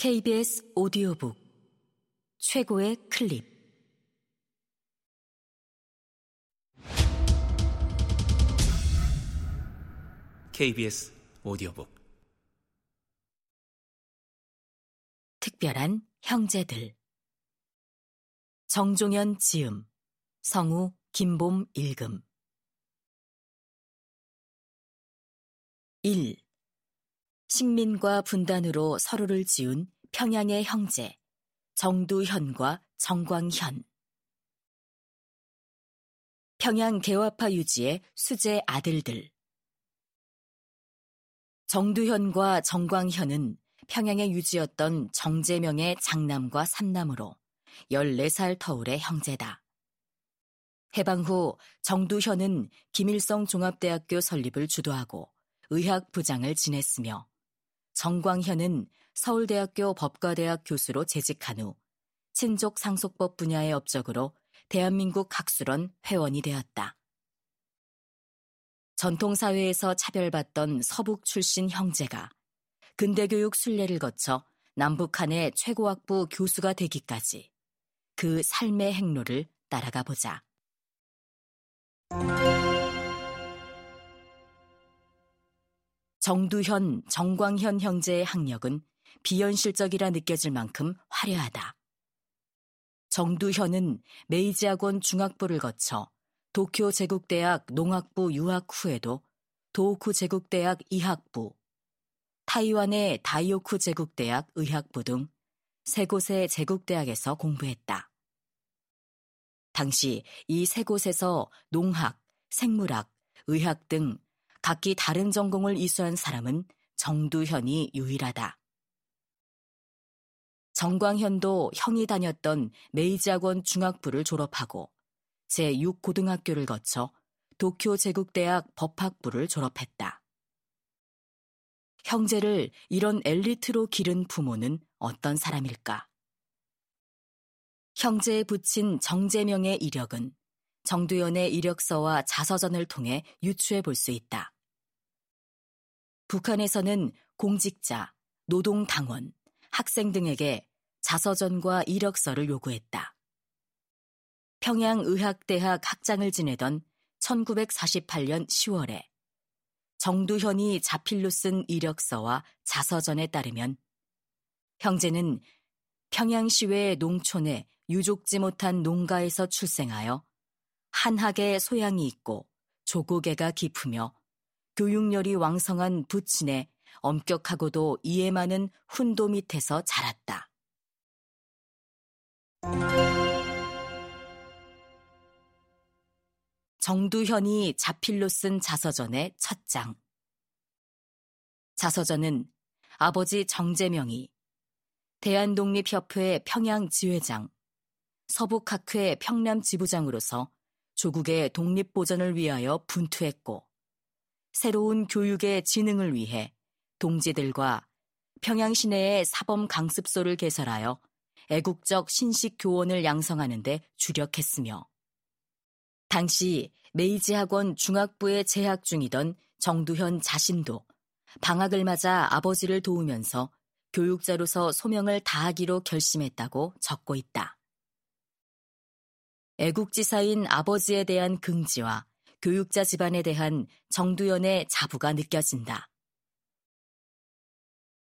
KBS 오디오북. 최고의 클립. KBS 오디오북. 특별한 형제들. 정종현 지음 성우 김봄 읽음 1. 식민과 분단으로 서로를 지운 평양의 형제 정두현과 정광현 평양 개화파 유지의 수제 아들들 정두현과 정광현은 평양에 유지였던 정재명의 장남과 삼남으로 14살 터울의 형제다. 해방 후 정두현은 김일성 종합대학교 설립을 주도하고 의학 부장을 지냈으며 정광현은 서울대학교 법과대학 교수로 재직한 후 친족 상속법 분야의 업적으로 대한민국 학술원 회원이 되었다. 전통사회에서 차별받던 서북 출신 형제가 근대교육 순례를 거쳐 남북한의 최고학부 교수가 되기까지 그 삶의 행로를 따라가 보자. 정두현, 정광현 형제의 학력은 비현실적이라 느껴질 만큼 화려하다. 정두현은 메이지학원 중학부를 거쳐 도쿄 제국대학 농학부 유학 후에도 도호쿠 제국대학 이학부, 타이완의 다이오쿠 제국대학 의학부 등 세 곳의 제국대학에서 공부했다. 당시 이 세 곳에서 농학, 생물학, 의학 등 각기 다른 전공을 이수한 사람은 정두현이 유일하다. 정광현도 형이 다녔던 메이지학원 중학부를 졸업하고 제6고등학교를 거쳐 도쿄 제국대학 법학부를 졸업했다. 형제를 이런 엘리트로 기른 부모는 어떤 사람일까? 형제에 붙인 정재명의 이력은 정두현의 이력서와 자서전을 통해 유추해 볼 수 있다. 북한에서는 공직자, 노동당원, 학생 등에게 자서전과 이력서를 요구했다. 평양의학대학 학장을 지내던 1948년 10월에 정두현이 자필로 쓴 이력서와 자서전에 따르면 형제는 평양시외 농촌에 유족지 못한 농가에서 출생하여 한학의 소양이 있고 조고개가 깊으며 교육열이 왕성한 부친의 엄격하고도 이해 많은 훈도 밑에서 자랐다. 정두현이 자필로 쓴 자서전의 첫 장. 자서전은 아버지 정재명이 대한독립협회 평양 지회장, 서북학회 평남 지부장으로서 조국의 독립보전을 위하여 분투했고 새로운 교육의 진흥을 위해 동지들과 평양 시내의 사범 강습소를 개설하여 애국적 신식 교원을 양성하는 데 주력했으며 당시 메이지 학원 중학부에 재학 중이던 정두현 자신도 방학을 맞아 아버지를 도우면서 교육자로서 소명을 다하기로 결심했다고 적고 있다. 애국지사인 아버지에 대한 긍지와 교육자 집안에 대한 정두연의 자부가 느껴진다.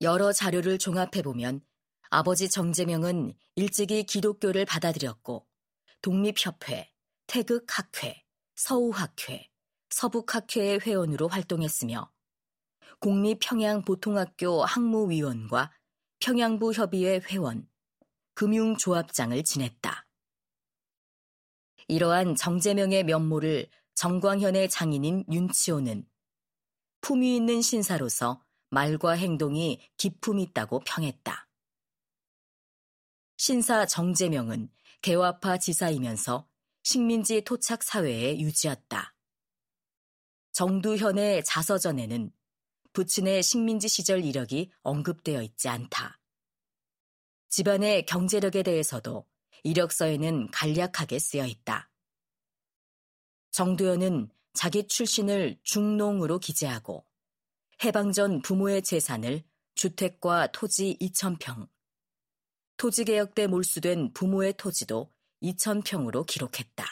여러 자료를 종합해보면 아버지 정재명은 일찍이 기독교를 받아들였고 독립협회, 태극학회, 서우학회, 서북학회의 회원으로 활동했으며 국립평양보통학교 학무위원과 평양부 협의회 회원, 금융조합장을 지냈다. 이러한 정재명의 면모를 정광현의 장인인 윤치호는 품위 있는 신사로서 말과 행동이 기품 있다고 평했다. 신사 정재명은 개화파 지사이면서 식민지 토착 사회에 유지했다. 정두현의 자서전에는 부친의 식민지 시절 이력이 언급되어 있지 않다. 집안의 경제력에 대해서도 이력서에는 간략하게 쓰여 있다. 정두현은 자기 출신을 중농으로 기재하고 해방 전 부모의 재산을 주택과 토지 2천평, 토지개혁 때 몰수된 부모의 토지도 2천평으로 기록했다.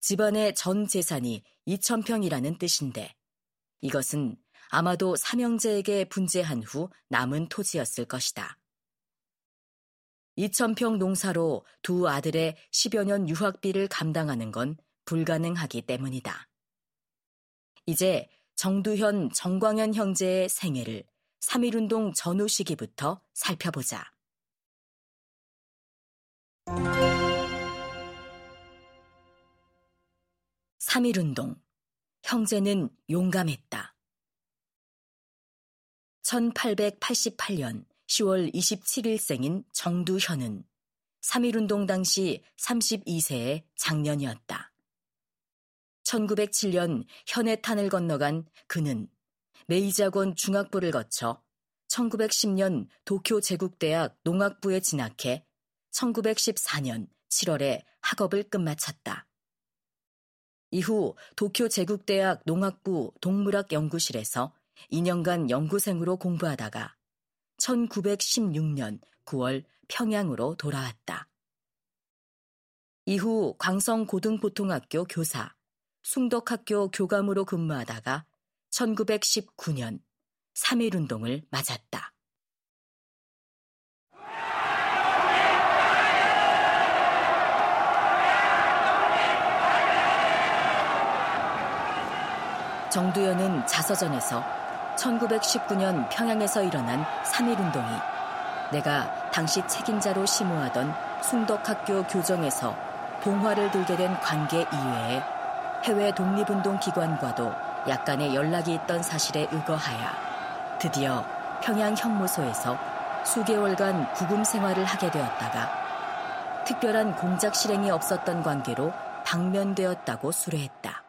집안의 전 재산이 2천평이라는 뜻인데 이것은 아마도 삼형제에게 분재한 후 남은 토지였을 것이다. 2천평 농사로 두 아들의 10여 년 유학비를 감당하는 건 불가능하기 때문이다. 이제 정두현, 정광현 형제의 생애를 3.1운동 전후 시기부터 살펴보자. 3.1운동. 형제는 용감했다. 1888년 10월 27일 생인 정두현은 3.1운동 당시 32세의 장년이었다. 1907년 현해탄을 건너간 그는 메이자곤 중학부를 거쳐 1910년 도쿄 제국대학 농학부에 진학해 1914년 7월에 학업을 끝마쳤다. 이후 도쿄 제국대학 농학부 동물학 연구실에서 2년간 연구생으로 공부하다가 1916년 9월 평양으로 돌아왔다. 이후 광성 고등보통학교 교사, 숭덕학교 교감으로 근무하다가 1919년 3.1운동을 맞았다. 정두현은 자서전에서 1919년 평양에서 일어난 3.1운동이 내가 당시 책임자로 심호하던 숭덕학교 교정에서 봉화를 들게 된 관계 이외에 해외 독립운동 기관과도 약간의 연락이 있던 사실에 의거하여 드디어 평양 형무소에서 수개월간 구금 생활을 하게 되었다가 특별한 공작 실행이 없었던 관계로 방면되었다고 수뢰했다.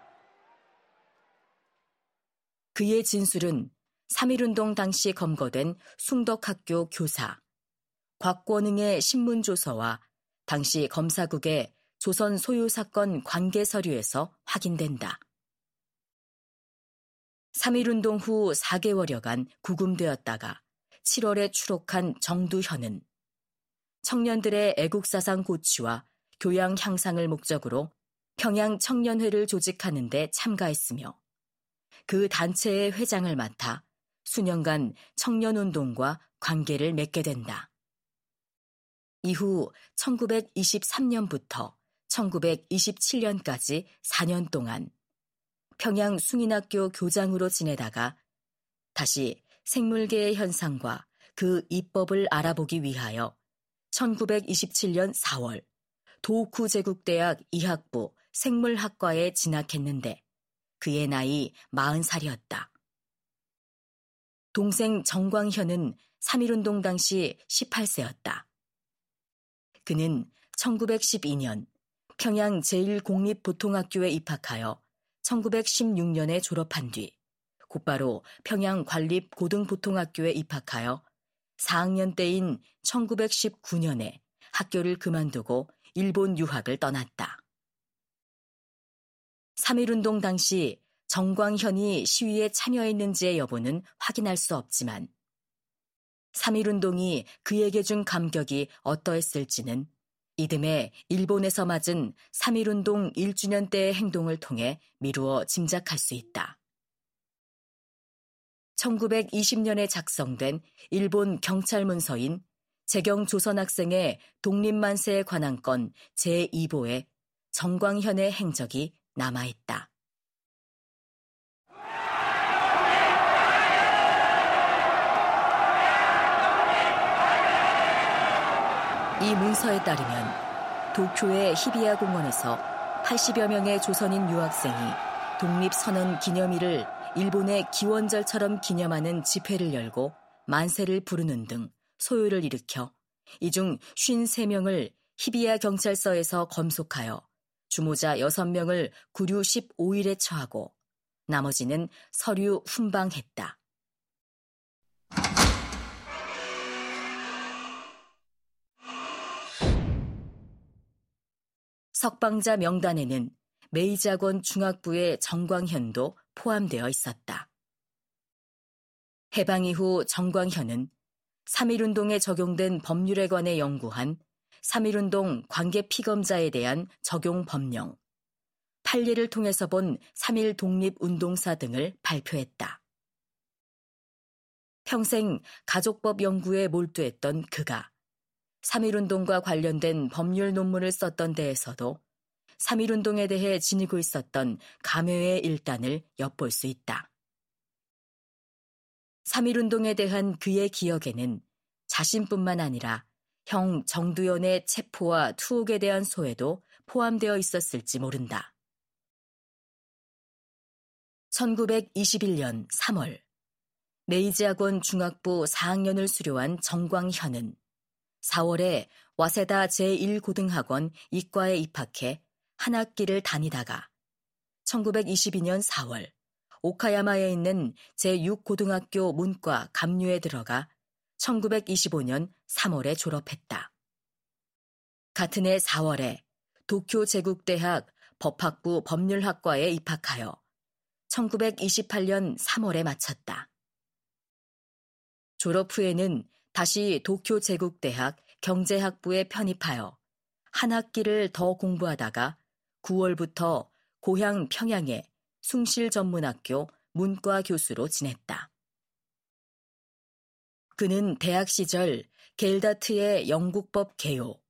그의 진술은 3.1운동 당시 검거된 숭덕학교 교사, 곽권응의 신문조서와 당시 검사국의 조선 소유 사건 관계 서류에서 확인된다. 3.1운동 후 4개월여간 구금되었다가 7월에 추록한 정두현은 청년들의 애국사상 고취와 교양 향상을 목적으로 평양 청년회를 조직하는 데 참가했으며 그 단체의 회장을 맡아 수년간 청년운동과 관계를 맺게 된다. 이후 1923년부터 1927년까지 4년 동안 평양 숭인학교 교장으로 지내다가 다시 생물계의 현상과 그 입법을 알아보기 위하여 1927년 4월 도쿠 제국대학 이학부 생물학과에 진학했는데 그의 나이 40살이었다. 동생 정광현은 3.1운동 당시 18세였다. 그는 1912년 평양 제1공립보통학교에 입학하여 1916년에 졸업한 뒤 곧바로 평양 관립고등보통학교에 입학하여 4학년 때인 1919년에 학교를 그만두고 일본 유학을 떠났다. 3.1운동 당시 정광현이 시위에 참여했는지의 여부는 확인할 수 없지만 3.1운동이 그에게 준 감격이 어떠했을지는 이듬해 일본에서 맞은 3.1운동 1주년 때의 행동을 통해 미루어 짐작할 수 있다. 1920년에 작성된 일본 경찰 문서인 재경 조선 학생의 독립만세에 관한 건 제2보에 정광현의 행적이 남아있다. 문서에 따르면 도쿄의 히비야 공원에서 80여 명의 조선인 유학생이 독립선언 기념일을 일본의 기원절처럼 기념하는 집회를 열고 만세를 부르는 등 소요를 일으켜 이 중 53명을 히비야 경찰서에서 검속하여 주모자 6명을 구류 15일에 처하고 나머지는 서류 훈방했다. 석방자 명단에는 메이자권 중학부의 정광현도 포함되어 있었다. 해방 이후 정광현은 3.1운동에 적용된 법률에 관해 연구한 3.1운동 관계 피검자에 대한 적용 법령, 판례를 통해서 본 3.1 독립운동사 등을 발표했다. 평생 가족법 연구에 몰두했던 그가 3.1운동과 관련된 법률 논문을 썼던 데에서도 3.1운동에 대해 지니고 있었던 감회의 일단을 엿볼 수 있다. 3.1운동에 대한 그의 기억에는 자신뿐만 아니라 형 정두연의 체포와 투옥에 대한 소회도 포함되어 있었을지 모른다. 1921년 3월 메이지학원 중학부 4학년을 수료한 정광현은 4월에 와세다 제1고등학원 이과에 입학해 한 학기를 다니다가 1922년 4월 오카야마에 있는 제6고등학교 문과 감류에 들어가 1925년 3월에 졸업했다. 같은 해 4월에 도쿄 제국대학 법학부 법률학과에 입학하여 1928년 3월에 마쳤다. 졸업 후에는 다시 도쿄 제국대학 경제학부에 편입하여 한 학기를 더 공부하다가 9월부터 고향 평양의 숭실전문학교 문과 교수로 지냈다. 그는 대학 시절 겔다트의 영국법 개요,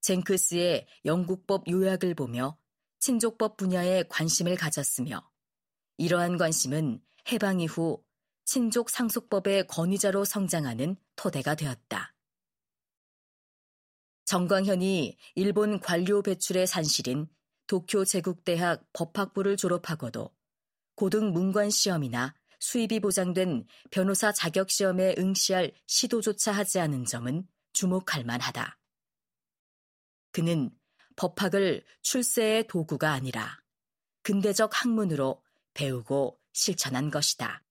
젠크스의 영국법 요약을 보며 친족법 분야에 관심을 가졌으며 이러한 관심은 해방 이후 친족 상속법의 권위자로 성장하는 토대가 되었다. 정광현이 일본 관료 배출의 산실인 도쿄 제국대학 법학부를 졸업하고도 고등 문관 시험이나 수입이 보장된 변호사 자격 시험에 응시할 시도조차 하지 않은 점은 주목할 만하다. 그는 법학을 출세의 도구가 아니라 근대적 학문으로 배우고 실천한 것이다.